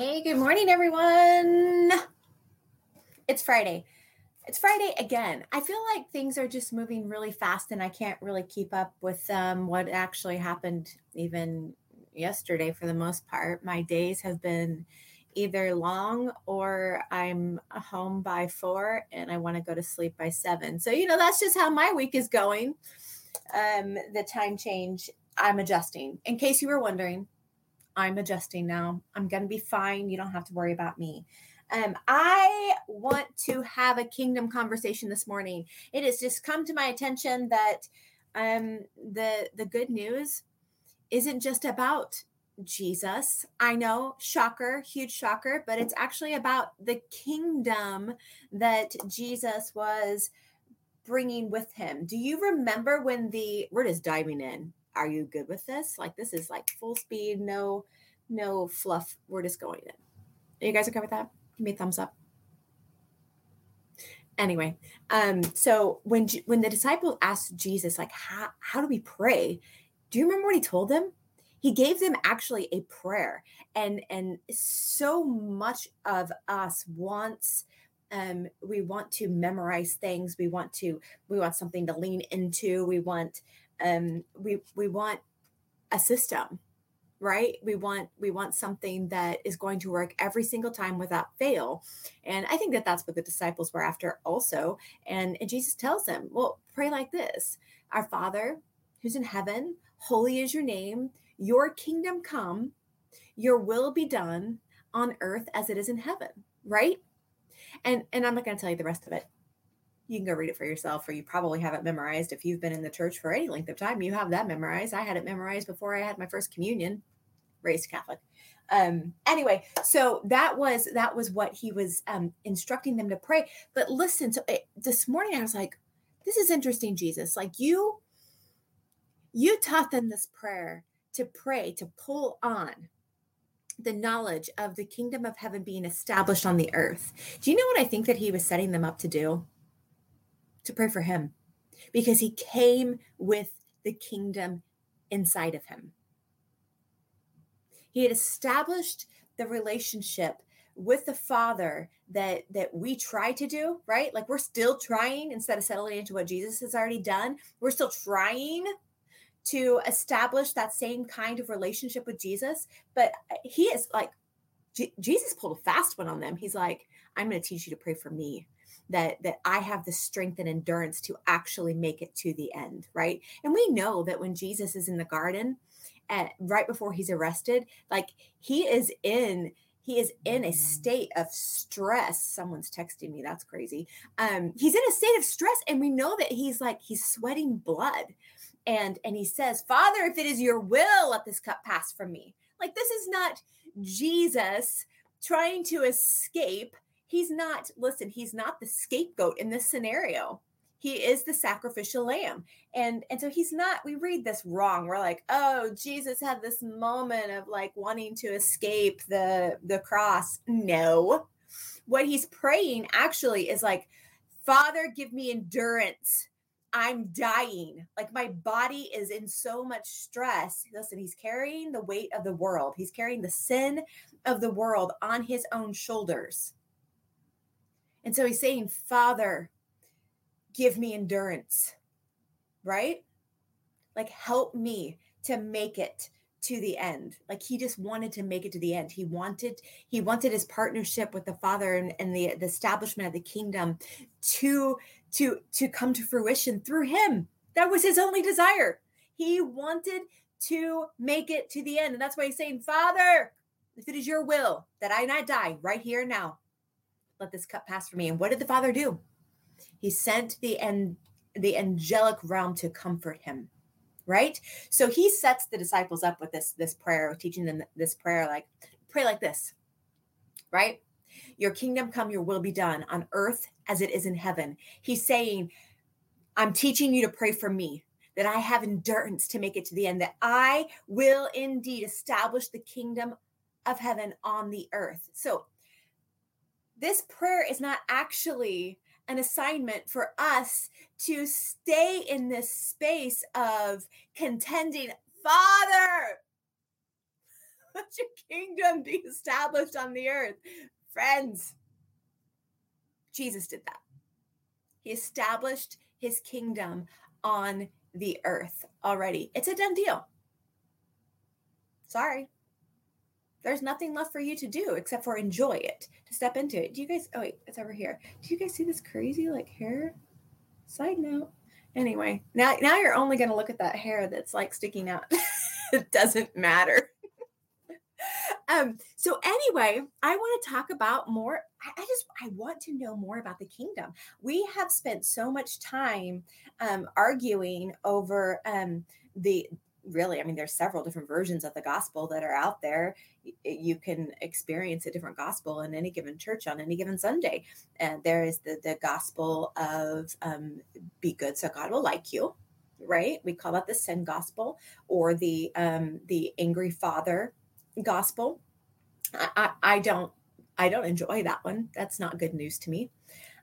Hey, good morning, everyone. It's Friday. It's Friday again. I feel like things are just moving really fast and I can't really keep up with um, what actually happened even yesterday for the most part. My days have been either long or I'm home by four and I want to go to sleep by seven. So, you know, that's just how my week is going. Um, the time change, I'm adjusting. In case you were wondering, I'm adjusting now. I'm going to be fine. You don't have to worry about me. Um, I want to have a kingdom conversation this morning. It has just come to my attention that um, the the good news isn't just about Jesus. I know, shocker, huge shocker, but it's actually about the kingdom that Jesus was bringing with him. Do you remember when the we're just diving in? Are you good with this? Like this is like full speed, no, no fluff. We're just going in. Are you guys okay with that? Give me a thumbs up. Anyway, um, so when when the disciples asked Jesus, like, how how do we pray? Do you remember what he told them? He gave them actually a prayer, and and so much of us wants um, we want to memorize things we want to we want something to lean into we want um, we we want a system right? We want we want something that is going to work every single time without fail. And i think that that's what the disciples were after also. And, and jesus tells them well pray like this. Our father who's in heaven holy is your name. Your kingdom come. Your will be done on earth as it is in heaven. Right? And and i'm not going to tell you the rest of it you can go read it for yourself, or you probably have it memorized. If you've been in the church for any length of time, you have that memorized. I had it memorized before I had my first communion, raised Catholic. Um, anyway, so that was that was what he was um, instructing them to pray. But listen, so it, this morning I was like, "This is interesting, Jesus. Like you, you taught them this prayer to pray to pull on." the knowledge of the kingdom of heaven being established on the earth. Do you know what I think that he was setting them up to do? To pray for him because he came with the kingdom inside of him. He had established the relationship with the father that that we try to do right? Like we're still trying instead of settling into what jesus has already done we're still trying to establish that same kind of relationship with jesus. But uh, he is like J- jesus pulled a fast one on them. He's like i'm going to teach you to pray for me that that I have the strength and endurance to actually make it to the end, right? And we know that when Jesus is in the garden, at, right before he's arrested, like he is in he is in a state of stress. Someone's texting me. That's crazy. Um he's in a state of stress and we know that he's like he's sweating blood. And and he says father if it is your will let this cup pass from me. Like this is not jesus trying to escape he's not listen he's not the scapegoat in this scenario. He is the sacrificial lamb. And and so he's not we read this wrong. We're like oh jesus had this moment of like wanting to escape the the cross. No. What he's praying actually is like father give me endurance. I'm dying. Like my body is in so much stress. Listen he's carrying the weight of the world. He's carrying the sin of the world on his own shoulders and so he's saying, Father, give me endurance, right? Like, help me to make it to the end. Like he just wanted to make it to the end. He wanted he wanted his partnership with the father and, and the, the establishment of the kingdom to to to come to fruition through him. That was his only desire. He wanted to make it to the end. And that's why he's saying father if it is your will that i not die right here now let this cup pass from me. And what did the Father do? He sent the and the angelic realm to comfort him. Right? So he sets the disciples up with this this prayer, teaching them this prayer like pray like this. Right? Your kingdom come, your will be done on earth as it is in heaven. He's saying, I'm teaching you to pray for me, that I have endurance to make it to the end, that I will indeed establish the kingdom of heaven on the earth. So this prayer is not actually an assignment for us to stay in this space of contending, Father, let your kingdom be established on the earth. Friends, Jesus did that. He established his kingdom on the earth already. It's a done deal. Sorry. There's nothing left for you to do except for enjoy it, to step into it. Do you guys, oh wait, it's over here. Do you guys see this crazy like hair? Side note. Anyway, now now you're only going to look at that hair that's like sticking out. it doesn't matter. um so anyway, I want to talk about more I, I, just I want to know more about the kingdom. We have spent so much time um arguing over um the really i mean there's several different versions of the gospel that are out there. You can experience a different gospel in any given church on any given sunday. And there is the the gospel of um, be good so god will like you right? We call that the sin gospel or the um the angry father gospel. I i, I don't i don't enjoy that one. That's not good news to me.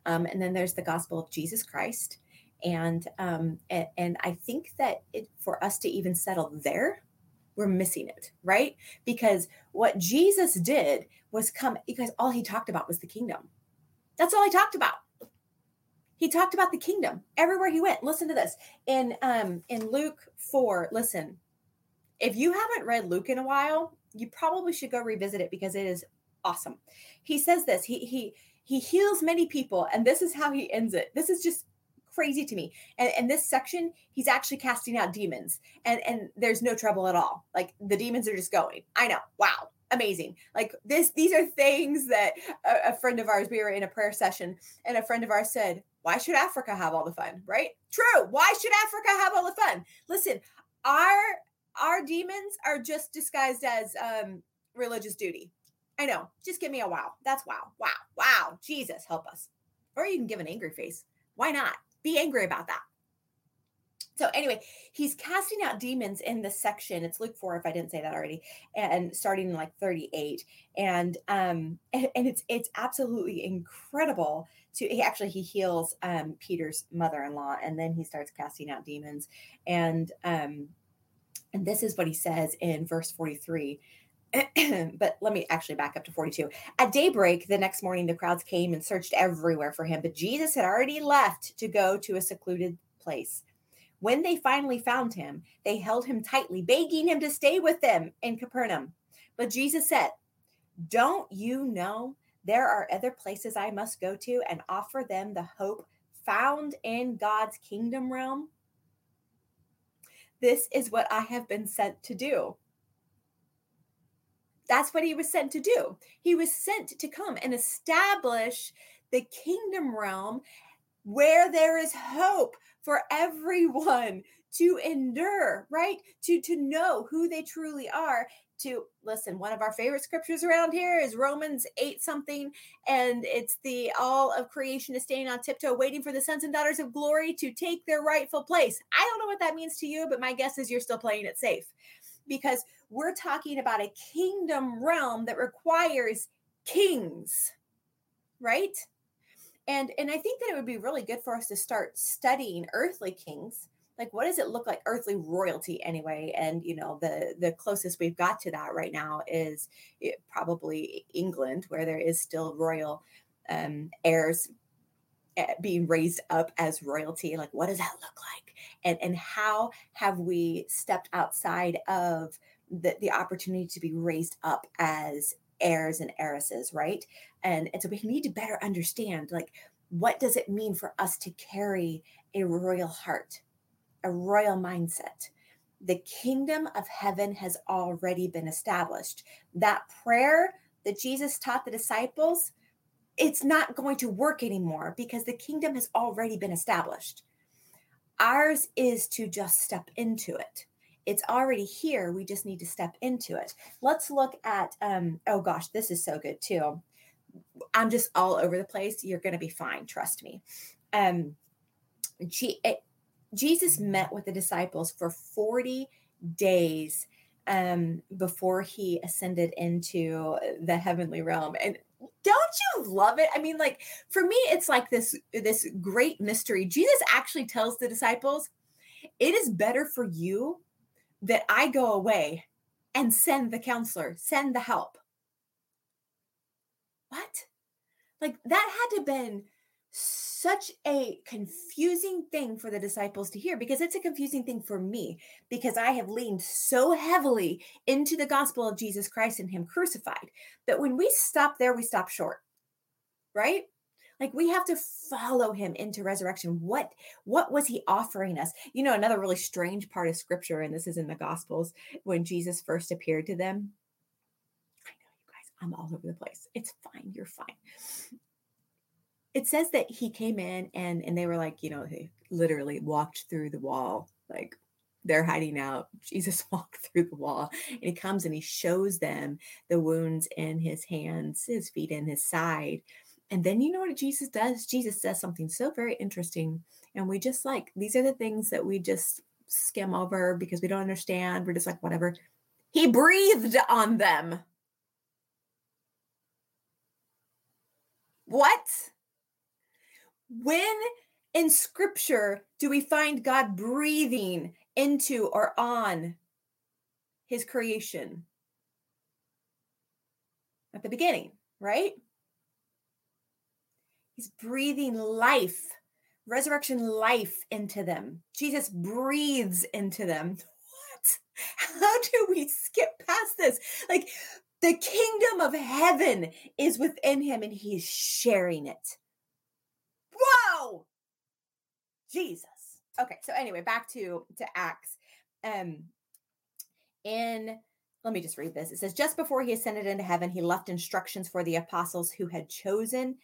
Um, and then there's the gospel of jesus christ and um, and, and I think that it, for us to even settle there, we're missing it, right? Because what Jesus did was come because all he talked about was the kingdom. That's all he talked about. He talked about the kingdom everywhere he went. Listen to this in um in Luke four. Listen, if you haven't read Luke in a while, you probably should go revisit it because it is awesome. He says this. He he he heals many people, and this is how he ends it. This is just crazy to me. And, and this section, he's actually casting out demons, and and there's no trouble at all. Like the demons are just going. I know. Wow. Amazing. Like this these are things that a, a, friend of ours we were in a prayer session and a friend of ours said why should africa have all the fun? Right? True. Why should africa have all the fun? Listen our our demons are just disguised as um religious duty. I know. Just give me a wow. That's wow. Wow. Wow. Jesus help us. Or you can give an angry face. Why not be angry about that. So anyway, he's casting out demons in this section. It's Luke 4 if I didn't say that already. And starting in like 38 and um and, and it's it's absolutely incredible to he actually he heals um Peter's mother-in-law and then he starts casting out demons and um and this is what he says in verse 43 but let me actually back up to 42. At daybreak the next morning, the crowds came and searched everywhere for him, but Jesus had already left to go to a secluded place. When they finally found him, they held him tightly, begging him to stay with them in Capernaum. But Jesus said, Don't you know there are other places I must go to and offer them the hope found in God's kingdom realm? This is what I have been sent to do. That's what he was sent to do. He was sent to come and establish the kingdom realm where there is hope for everyone to endure, right? To to know who they truly are. To listen, one of our favorite scriptures around here is Romans 8 something, and it's the all of creation is staying on tiptoe, waiting for the sons and daughters of glory to take their rightful place. I don't know what that means to you, but my guess is you're still playing it safe because we're talking about a kingdom realm that requires kings, right? And and I think that it would be really good for us to start studying earthly kings. Like what does it look like earthly royalty anyway? And you know, the the closest we've got to that right now is it, eh, probably England where there is still royal um heirs being raised up as royalty like what does that look like and and how have we stepped outside of the, the opportunity to be raised up as heirs and heiresses, right? And, and so we need to better understand like what does it mean for us to carry a royal heart, a royal mindset? The kingdom of heaven has already been established. That prayer that Jesus taught the disciples, it's not going to work anymore because the kingdom has already been established. Ours is to just step into it it's already here. We just need to step into it. Let's look at, um, oh gosh, this is so good too. I'm just all over the place. You're going to be fine. Trust me. Um, G- it, Jesus met with the disciples for 40 days um, before he ascended into the heavenly realm. And don't you love it? I mean, like for me, it's like this this great mystery. Jesus actually tells the disciples, "It is better for you that I go away and send the counselor, send the help. What? Like that had to been such a confusing thing for the disciples to hear because it's a confusing thing for me because I have leaned so heavily into the gospel of Jesus Christ and Him crucified But when we stop there, we stop short, right? Like we have to follow him into resurrection. What what was he offering us? You know, another really strange part of scripture, and this is in the gospels, when Jesus first appeared to them. I know you guys, I'm all over the place. It's fine, you're fine it says that he came in and and they were like you know he literally walked through the wall like they're hiding out jesus walked through the wall and he comes and he shows them the wounds in his hands his feet and his side and then you know what jesus does? Jesus does something so very interesting and we just like these are the things that we just skim over because we don't understand we're just like whatever he breathed on them. What when in scripture do we find God breathing into or on his creation? At the beginning, right? He's breathing life, resurrection life into them. Jesus breathes into them. What? How do we skip past this? Like the kingdom of heaven is within him and he's sharing it. Whoa! Jesus. Okay, so anyway, back to to Acts. Um in let me just read this. It says just before he ascended into heaven, he left instructions for the apostles who had chosen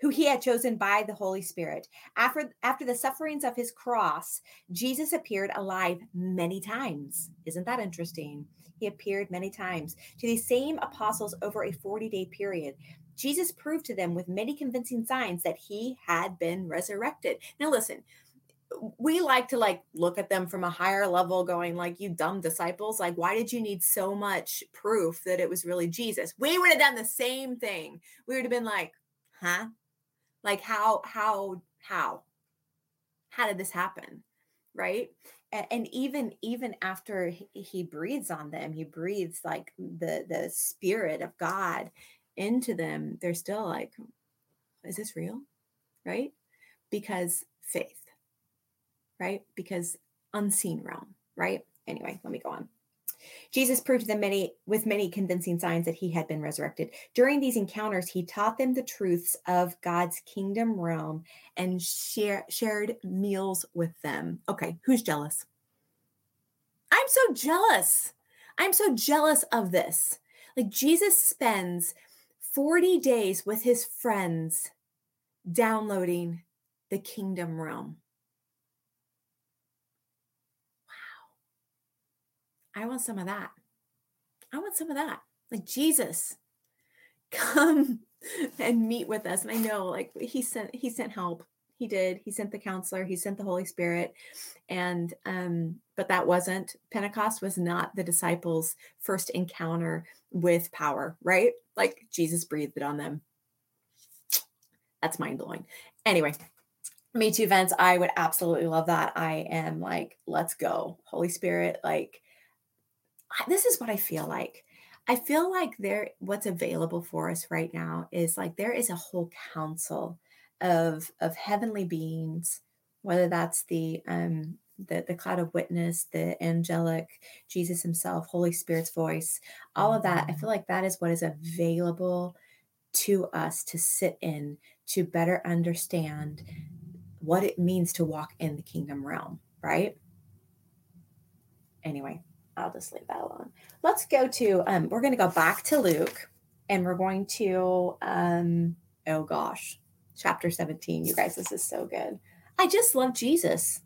who he had chosen by the Holy Spirit. After after the sufferings of his cross, Jesus appeared alive many times. Isn't that interesting? He appeared many times to these same apostles over a 40-day period. Jesus proved to them with many convincing signs that he had been resurrected. Now listen, we like to like look at them from a higher level going like you dumb disciples like why did you need so much proof that it was really jesus? We would have done the same thing. We would have been like huh? Like how how how? How did this happen? Right? And, even even after he breathes on them he breathes like the the spirit of god into them, they're still like, is this real? Right? Because faith, right? Because unseen realm, right? Anyway, let me go on. Jesus proved to them many with many convincing signs that he had been resurrected. During these encounters, he taught them the truths of God's kingdom realm and share, shared meals with them. Okay, who's jealous? I'm so jealous. I'm so jealous of this. Like Jesus spends 40 days with his friends downloading the kingdom realm. Wow. I want some of that. I want some of that. Like Jesus, come and meet with us. And I know like he sent he sent help. He did. He sent the counselor, he sent the Holy Spirit. And um but that wasn't Pentecost was not the disciples' first encounter with power, right? Like Jesus breathed on them. That's mind blowing. Anyway, me too events. I would absolutely love that. I am like, let's go. Holy Spirit, like, this is what I feel like. I feel like there, what's available for us right now is like there is a whole council of of heavenly beings, whether that's the um the, the cloud of witness, the angelic, Jesus himself, Holy Spirit's voice, all of that. I feel like that is what is available to us to sit in to better understand what it means to walk in the kingdom realm, right? Anyway, I'll just leave that alone. Let's go to um we're going to go back to Luke and we're going to um oh gosh, chapter 17. You guys, this is so good. I just love Jesus.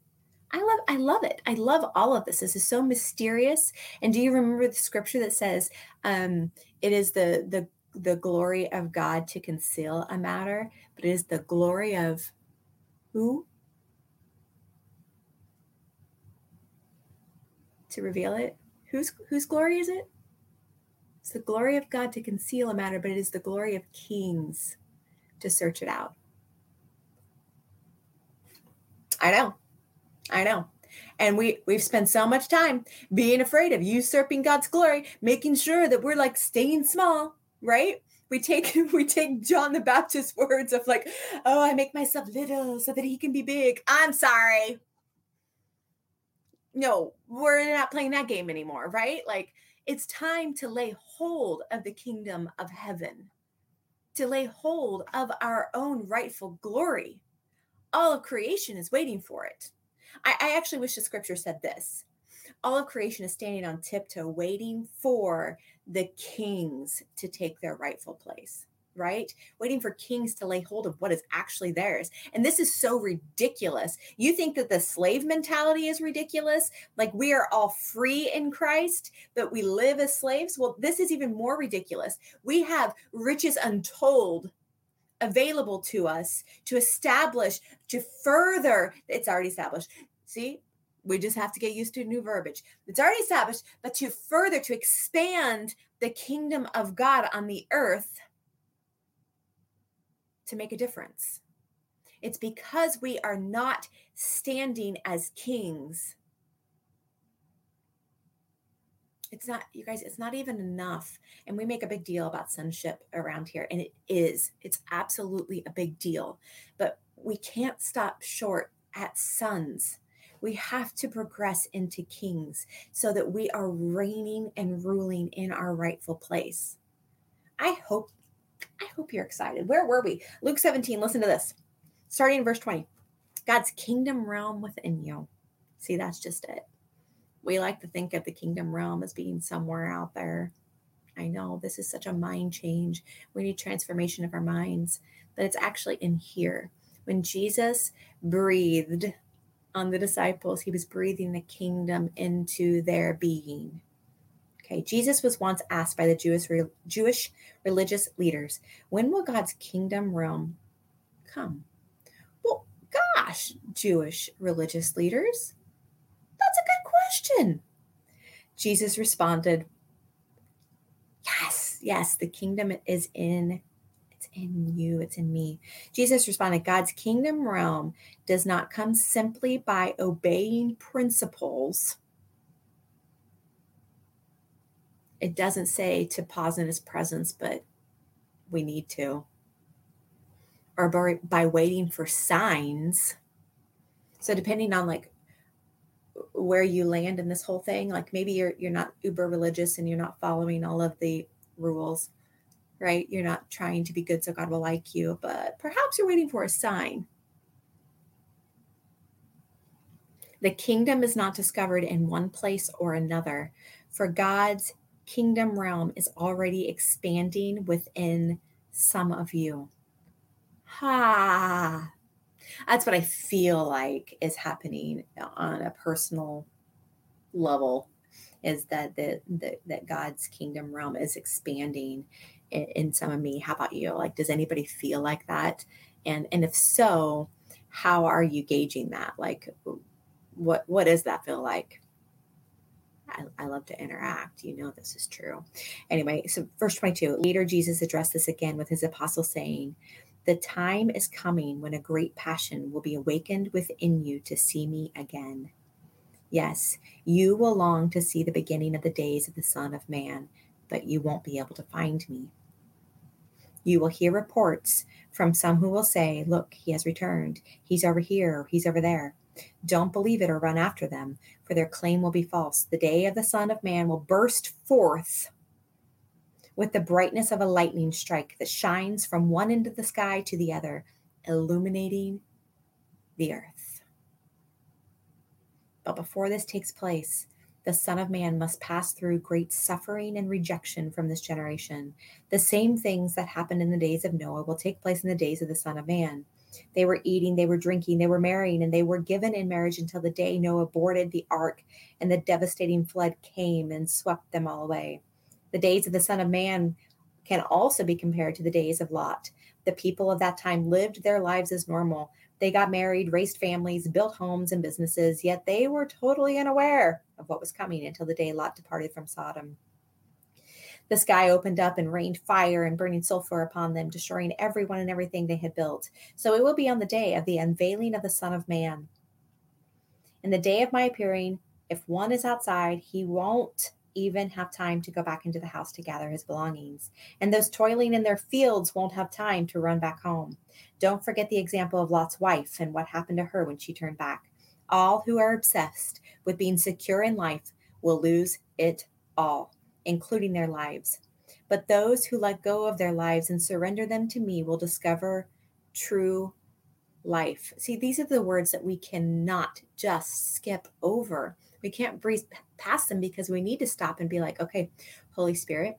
I love I love it. I love all of this. This is so mysterious. And do you remember the scripture that says um it is the the the glory of God to conceal a matter, but it is the glory of who? To reveal it. Whose whose glory is it? It's the glory of God to conceal a matter, but it is the glory of kings to search it out. I know. I know. And we we've spent so much time being afraid of usurping God's glory, making sure that we're like staying small, right? We take we take John the Baptist's words of like, "Oh, I make myself little so that he can be big." I'm sorry. No, we're not playing that game anymore, right? Like it's time to lay hold of the kingdom of heaven. To lay hold of our own rightful glory. All of creation is waiting for it. I, I actually wish the scripture said this all of creation is standing on tiptoe, waiting for the kings to take their rightful place, right? Waiting for kings to lay hold of what is actually theirs. And this is so ridiculous. You think that the slave mentality is ridiculous? Like we are all free in Christ, but we live as slaves? Well, this is even more ridiculous. We have riches untold available to us to establish, to further, it's already established. See, we just have to get used to new verbiage. It's already established, but to further, to expand the kingdom of God on the earth to make a difference. It's because we are not standing as kings. It's not, you guys, it's not even enough. And we make a big deal about sonship around here. And it is, it's absolutely a big deal. But we can't stop short at sons we have to progress into kings so that we are reigning and ruling in our rightful place. I hope I hope you're excited. Where were we? Luke 17, listen to this. Starting in verse 20. God's kingdom realm within you. See, that's just it. We like to think of the kingdom realm as being somewhere out there. I know this is such a mind change. We need transformation of our minds, but it's actually in here. When Jesus breathed on the disciples, he was breathing the kingdom into their being. Okay, Jesus was once asked by the Jewish Jewish religious leaders, "When will God's kingdom realm come?" Well, gosh, Jewish religious leaders, question. Jesus responded, "Yes, yes, the kingdom is in it's in you, it's in me. Jesus responded, God's kingdom realm does not come simply by obeying principles. It doesn't say to pause in his presence, but we need to. Or by, by waiting for signs. So depending on like where you land in this whole thing, like maybe you're you're not uber religious and you're not following all of the rules right? You're not trying to be good so God will like you, but perhaps you're waiting for a sign. The kingdom is not discovered in one place or another, for God's kingdom realm is already expanding within some of you. Ha! That's what I feel like is happening on a personal level is that the, the that God's kingdom realm is expanding in, in some of me. How about you? Like, does anybody feel like that? And and if so, how are you gauging that? Like, what what does that feel like? I, I, love to interact. You know, this is true. Anyway, so verse 22 later, Jesus addressed this again with his apostles, saying, The time is coming when a great passion will be awakened within you to see me again. Yes, you will long to see the beginning of the days of the Son of Man, but you won't be able to find me. You will hear reports from some who will say, Look, he has returned. He's over here, he's over there. Don't believe it or run after them, for their claim will be false. The day of the Son of Man will burst forth with the brightness of a lightning strike that shines from one end of the sky to the other, illuminating the earth. But before this takes place, the Son of Man must pass through great suffering and rejection from this generation. The same things that happened in the days of Noah will take place in the days of the Son of Man. They were eating, they were drinking, they were marrying, and they were given in marriage until the day Noah boarded the ark and the devastating flood came and swept them all away. The days of the Son of Man can also be compared to the days of Lot. The people of that time lived their lives as normal. They got married, raised families, built homes and businesses, yet they were totally unaware of what was coming until the day Lot departed from Sodom. The sky opened up and rained fire and burning sulfur upon them, destroying everyone and everything they had built. So it will be on the day of the unveiling of the Son of Man. In the day of my appearing, if one is outside, he won't even have time to go back into the house to gather his belongings. And those toiling in their fields won't have time to run back home. Don't forget the example of Lot's wife and what happened to her when she turned back. All who are obsessed with being secure in life will lose it all, including their lives. But those who let go of their lives and surrender them to me will discover true life. See, these are the words that we cannot just skip over. We can't breeze past them because we need to stop and be like, okay, Holy Spirit,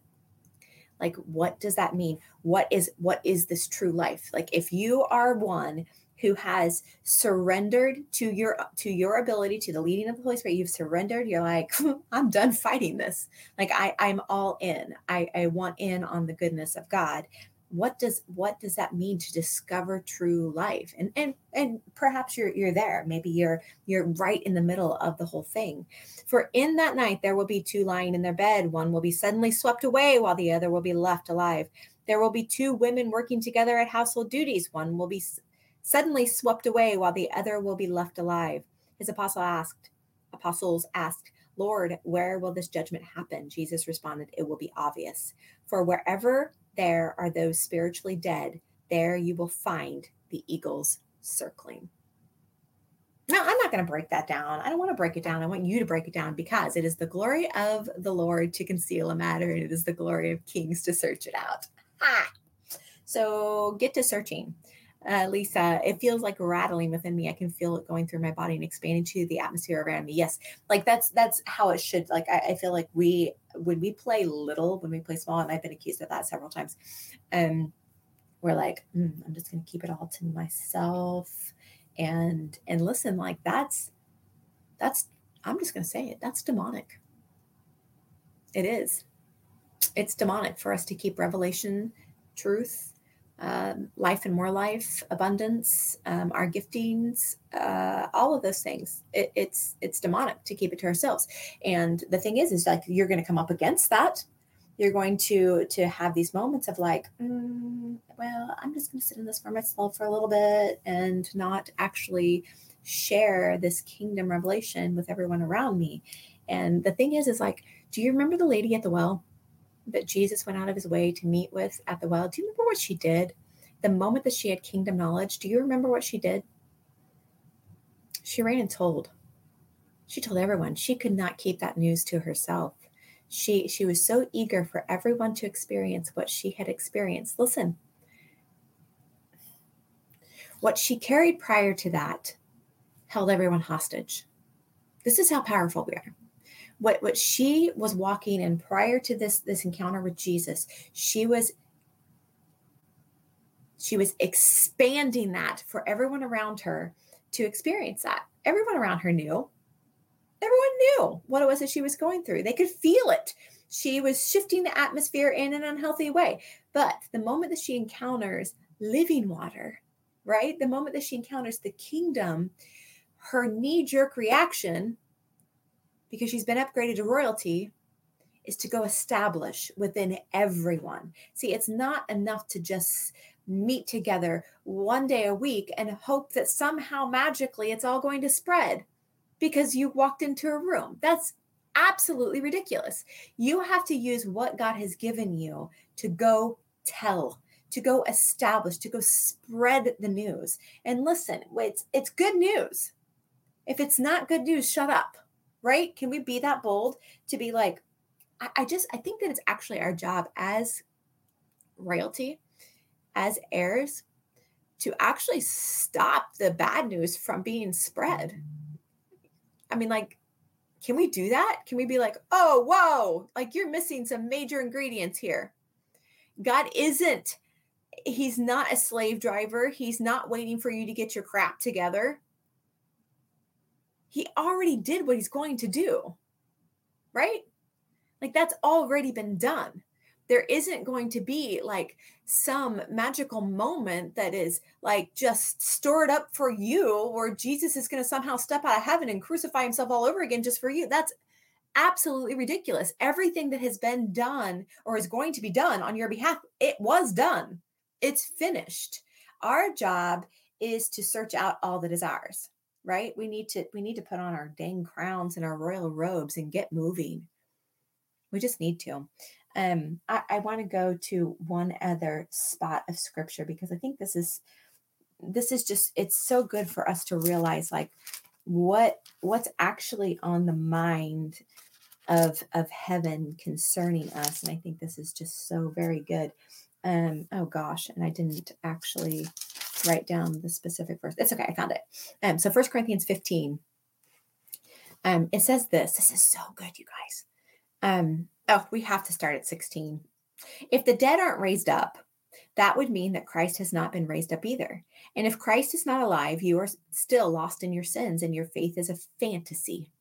like what does that mean? What is what is this true life? Like if you are one who has surrendered to your to your ability to the leading of the holy spirit you've surrendered you're like i'm done fighting this like i i'm all in i i want in on the goodness of god what does what does that mean to discover true life? And and and perhaps you're you're there. Maybe you're you're right in the middle of the whole thing. For in that night there will be two lying in their bed. One will be suddenly swept away while the other will be left alive. There will be two women working together at household duties. One will be suddenly swept away while the other will be left alive. His apostle asked apostles asked lord where will this judgment happen? Jesus responded it will be obvious. For wherever there are those spiritually dead. There you will find the eagles circling. Now, I'm not going to break that down. I don't want to break it down. I want you to break it down because it is the glory of the Lord to conceal a matter, and it is the glory of kings to search it out. Ha! So get to searching uh, Lisa, it feels like rattling within me. I can feel it going through my body and expanding to the atmosphere around me. Yes, like that's that's how it should. Like I, I feel like we when we play little, when we play small, and I've been accused of that several times. Um, we're like, mm, I'm just going to keep it all to myself, and and listen, like that's that's I'm just going to say it. That's demonic. It is. It's demonic for us to keep revelation, truth, um, life and more life, abundance, um, our giftings, uh, all of those things. It, it's it's demonic to keep it to ourselves. And the thing is, is like you're going to come up against that. You're going to to have these moments of like, mm, well, I'm just going to sit in this for myself for a little bit and not actually share this kingdom revelation with everyone around me. And the thing is, is like, do you remember the lady at the well? That Jesus went out of his way to meet with at the well, do you remember what she did? The moment that she had kingdom knowledge, do you remember what she did? She ran and told. She told everyone. She could not keep that news to herself. She she was so eager for everyone to experience what she had experienced. Listen. What she carried prior to that held everyone hostage. This is how powerful we are what what she was walking in prior to this this encounter with Jesus, she was she was expanding that for everyone around her to experience that. Everyone around her knew. Everyone knew what it was that she was going through. They could feel it. She was shifting the atmosphere in an unhealthy way. But the moment that she encounters living water, right? The moment that she encounters the kingdom, her knee jerk reaction because she's been upgraded to royalty is to go establish within everyone. See, it's not enough to just meet together one day a week and hope that somehow magically it's all going to spread because you walked into a room. That's absolutely ridiculous. You have to use what God has given you to go tell, to go establish, to go spread the news. And listen, it's it's good news. If it's not good news, shut up right? Can we be that bold to be like, I, I just, I think that it's actually our job as royalty, as heirs, to actually stop the bad news from being spread. I mean, like, can we do that? Can we be like, oh, whoa, like you're missing some major ingredients here? God isn't, He's not a slave driver. He's not waiting for you to get your crap together he already did what he's going to do. Right? Like that's already been done. There isn't going to be like some magical moment that is like just stored up for you where Jesus is going to somehow step out of heaven and crucify himself all over again just for you. That's absolutely ridiculous. Everything that has been done or is going to be done on your behalf, it was done. It's finished. Our job is to search out all that is ours right? We need to we need to put on our dang crowns and our royal robes and get moving. We just need to. Um, I, I want to go to one other spot of scripture because I think this is this is just it's so good for us to realize like what what's actually on the mind of of heaven concerning us and i think this is just so very good um oh gosh and i didn't actually write down the specific verse it's okay i found it um so first corinthians 15 um it says this this is so good you guys um oh we have to start at 16 if the dead aren't raised up that would mean that Christ has not been raised up either. And if Christ is not alive, you are still lost in your sins and your faith is a fantasy.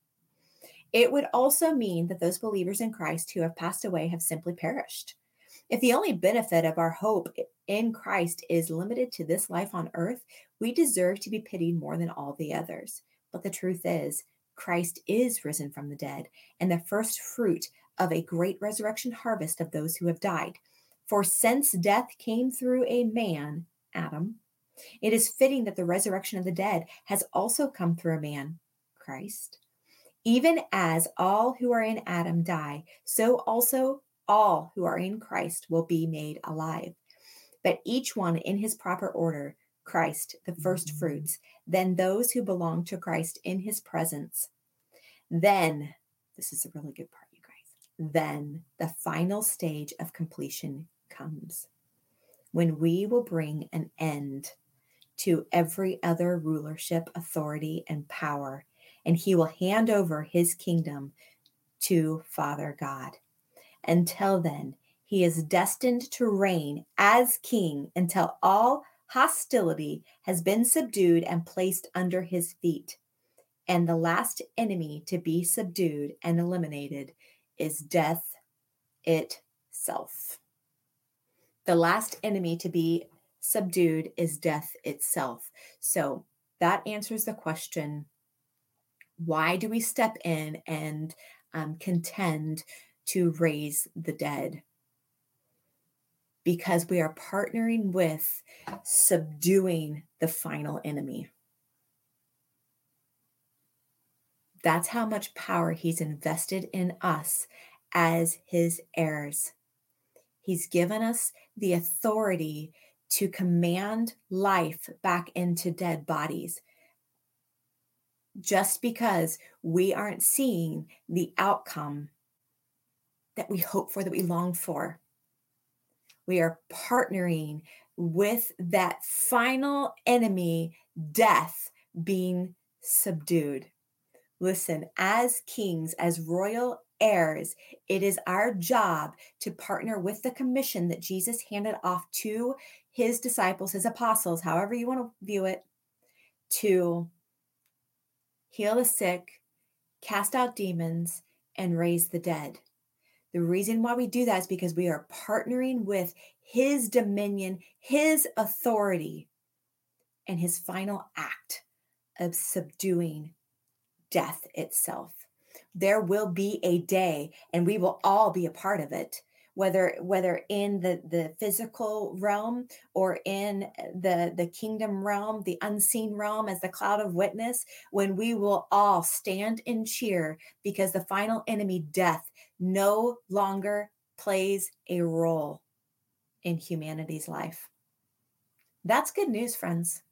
It would also mean that those believers in Christ who have passed away have simply perished. If the only benefit of our hope in Christ is limited to this life on earth, we deserve to be pitied more than all the others. But the truth is, Christ is risen from the dead and the first fruit of a great resurrection harvest of those who have died. For since death came through a man, Adam, it is fitting that the resurrection of the dead has also come through a man, Christ. Even as all who are in Adam die, so also all who are in Christ will be made alive. But each one in his proper order Christ, the first mm-hmm. fruits, then those who belong to Christ in his presence. Then, this is a really good part, you guys. Then the final stage of completion comes when we will bring an end to every other rulership, authority, and power, and he will hand over his kingdom to Father God. Until then, he is destined to reign as king until all hostility has been subdued and placed under his feet. And the last enemy to be subdued and eliminated is death itself. The last enemy to be subdued is death itself. So that answers the question why do we step in and um, contend to raise the dead? Because we are partnering with subduing the final enemy. That's how much power he's invested in us as his heirs. He's given us the authority to command life back into dead bodies. Just because we aren't seeing the outcome that we hope for, that we long for, we are partnering with that final enemy, death, being subdued. Listen, as kings, as royal heirs, it is our job to partner with the commission that Jesus handed off to his disciples, his apostles, however you want to view it, to heal the sick, cast out demons, and raise the dead. The reason why we do that is because we are partnering with his dominion, his authority, and his final act of subduing death itself. There will be a day and we will all be a part of it whether whether in the the physical realm or in the the kingdom realm the unseen realm as the cloud of witness when we will all stand and cheer because the final enemy death no longer plays a role in humanity's life that's good news friends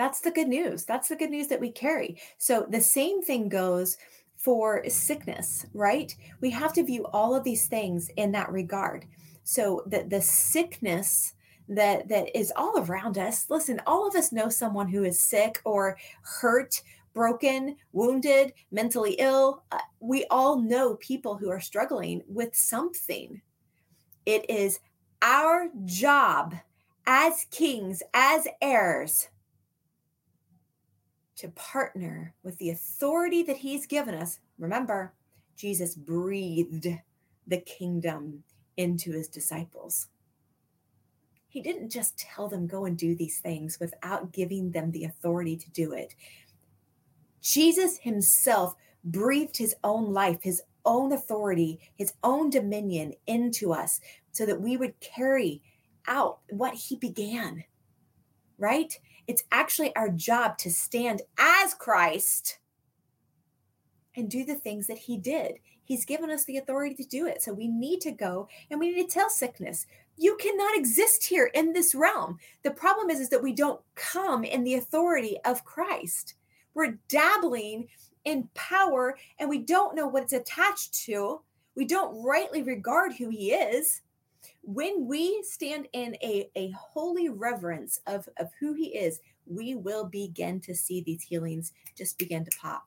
that's the good news. That's the good news that we carry. So the same thing goes for sickness, right? We have to view all of these things in that regard. So the the sickness that that is all around us. Listen, all of us know someone who is sick or hurt, broken, wounded, mentally ill. Uh, we all know people who are struggling with something. It is our job as kings, as heirs to partner with the authority that he's given us. Remember, Jesus breathed the kingdom into his disciples. He didn't just tell them, go and do these things without giving them the authority to do it. Jesus himself breathed his own life, his own authority, his own dominion into us so that we would carry out what he began, right? It's actually our job to stand as Christ and do the things that he did. He's given us the authority to do it. So we need to go and we need to tell sickness, you cannot exist here in this realm. The problem is, is that we don't come in the authority of Christ. We're dabbling in power and we don't know what it's attached to. We don't rightly regard who he is. When we stand in a, a holy reverence of, of who he is, we will begin to see these healings just begin to pop.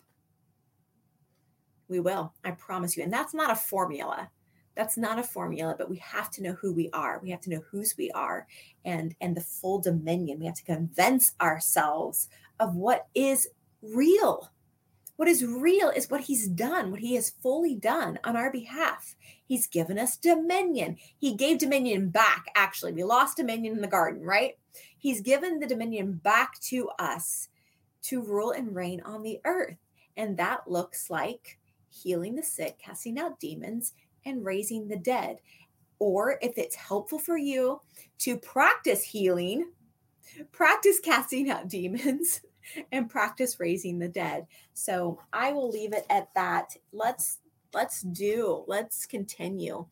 We will, I promise you. And that's not a formula that's not a formula but we have to know who we are we have to know whose we are and and the full dominion we have to convince ourselves of what is real. What is real is what he's done what he has fully done on our behalf. He's given us dominion. He gave dominion back actually. We lost dominion in the garden right? He's given the dominion back to us to rule and reign on the earth. And that looks like healing the sick casting out demons and raising the dead. Or if it's helpful for you to practice healing, practice casting out demons, and practice raising the dead. So I will leave it at that. Let's let's do, let's continue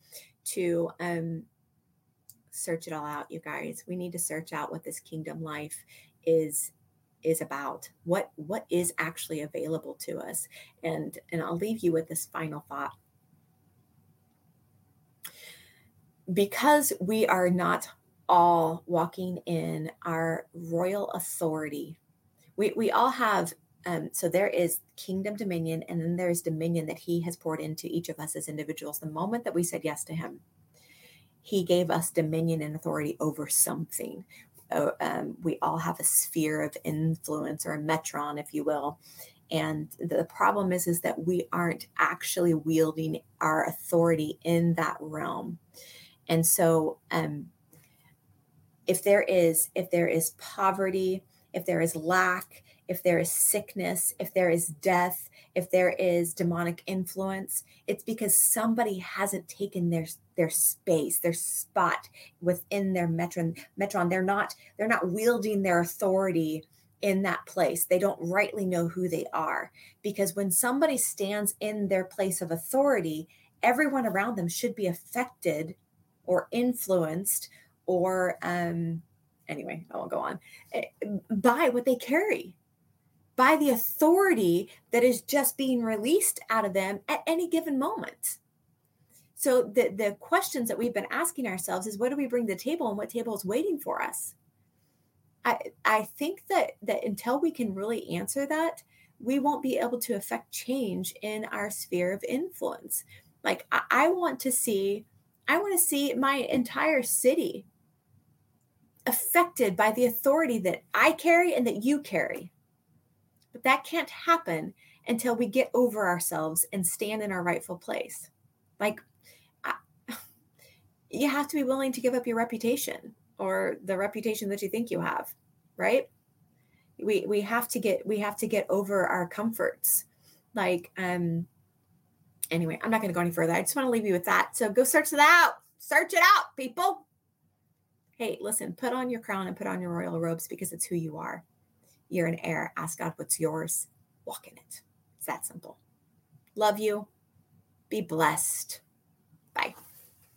to um search it all out, you guys. We need to search out what this kingdom life is is about what what is actually available to us and and i'll leave you with this final thought because we are not all walking in our royal authority, we, we all have, um, so there is kingdom dominion, and then there's dominion that he has poured into each of us as individuals. The moment that we said yes to him, he gave us dominion and authority over something. Um, we all have a sphere of influence or a metron, if you will. And the problem is, is that we aren't actually wielding our authority in that realm. And so um, if there is if there is poverty, if there is lack, if there is sickness, if there is death, if there is demonic influence, it's because somebody hasn't taken their their space, their spot within their metron. Metron, they're not they're not wielding their authority in that place. They don't rightly know who they are because when somebody stands in their place of authority, everyone around them should be affected or influenced or um anyway i won't go on. Eh, by what they carry. By the authority that is just being released out of them at any given moment. So the the questions that we've been asking ourselves is what do we bring to the table and what table is waiting for us? I i think that that until we can really answer that we won't be able to affect change in our sphere of influence. Like I, I want to see I want to see my entire city affected by the authority that I carry and that you carry. But that can't happen until we get over ourselves and stand in our rightful place. Like, I, you have to be willing to give up your reputation or the reputation that you think you have, right? We we have to get we have to get over our comforts. Like, um, anyway, I'm not going to go any further. I just want to leave you with that. So go search it out. Search it out, people. Hey, listen, put on your crown and put on your royal robes because it's who you are. You're an heir. Ask God what's yours. Walk in it. It's that simple. Love you. Be blessed. Bye.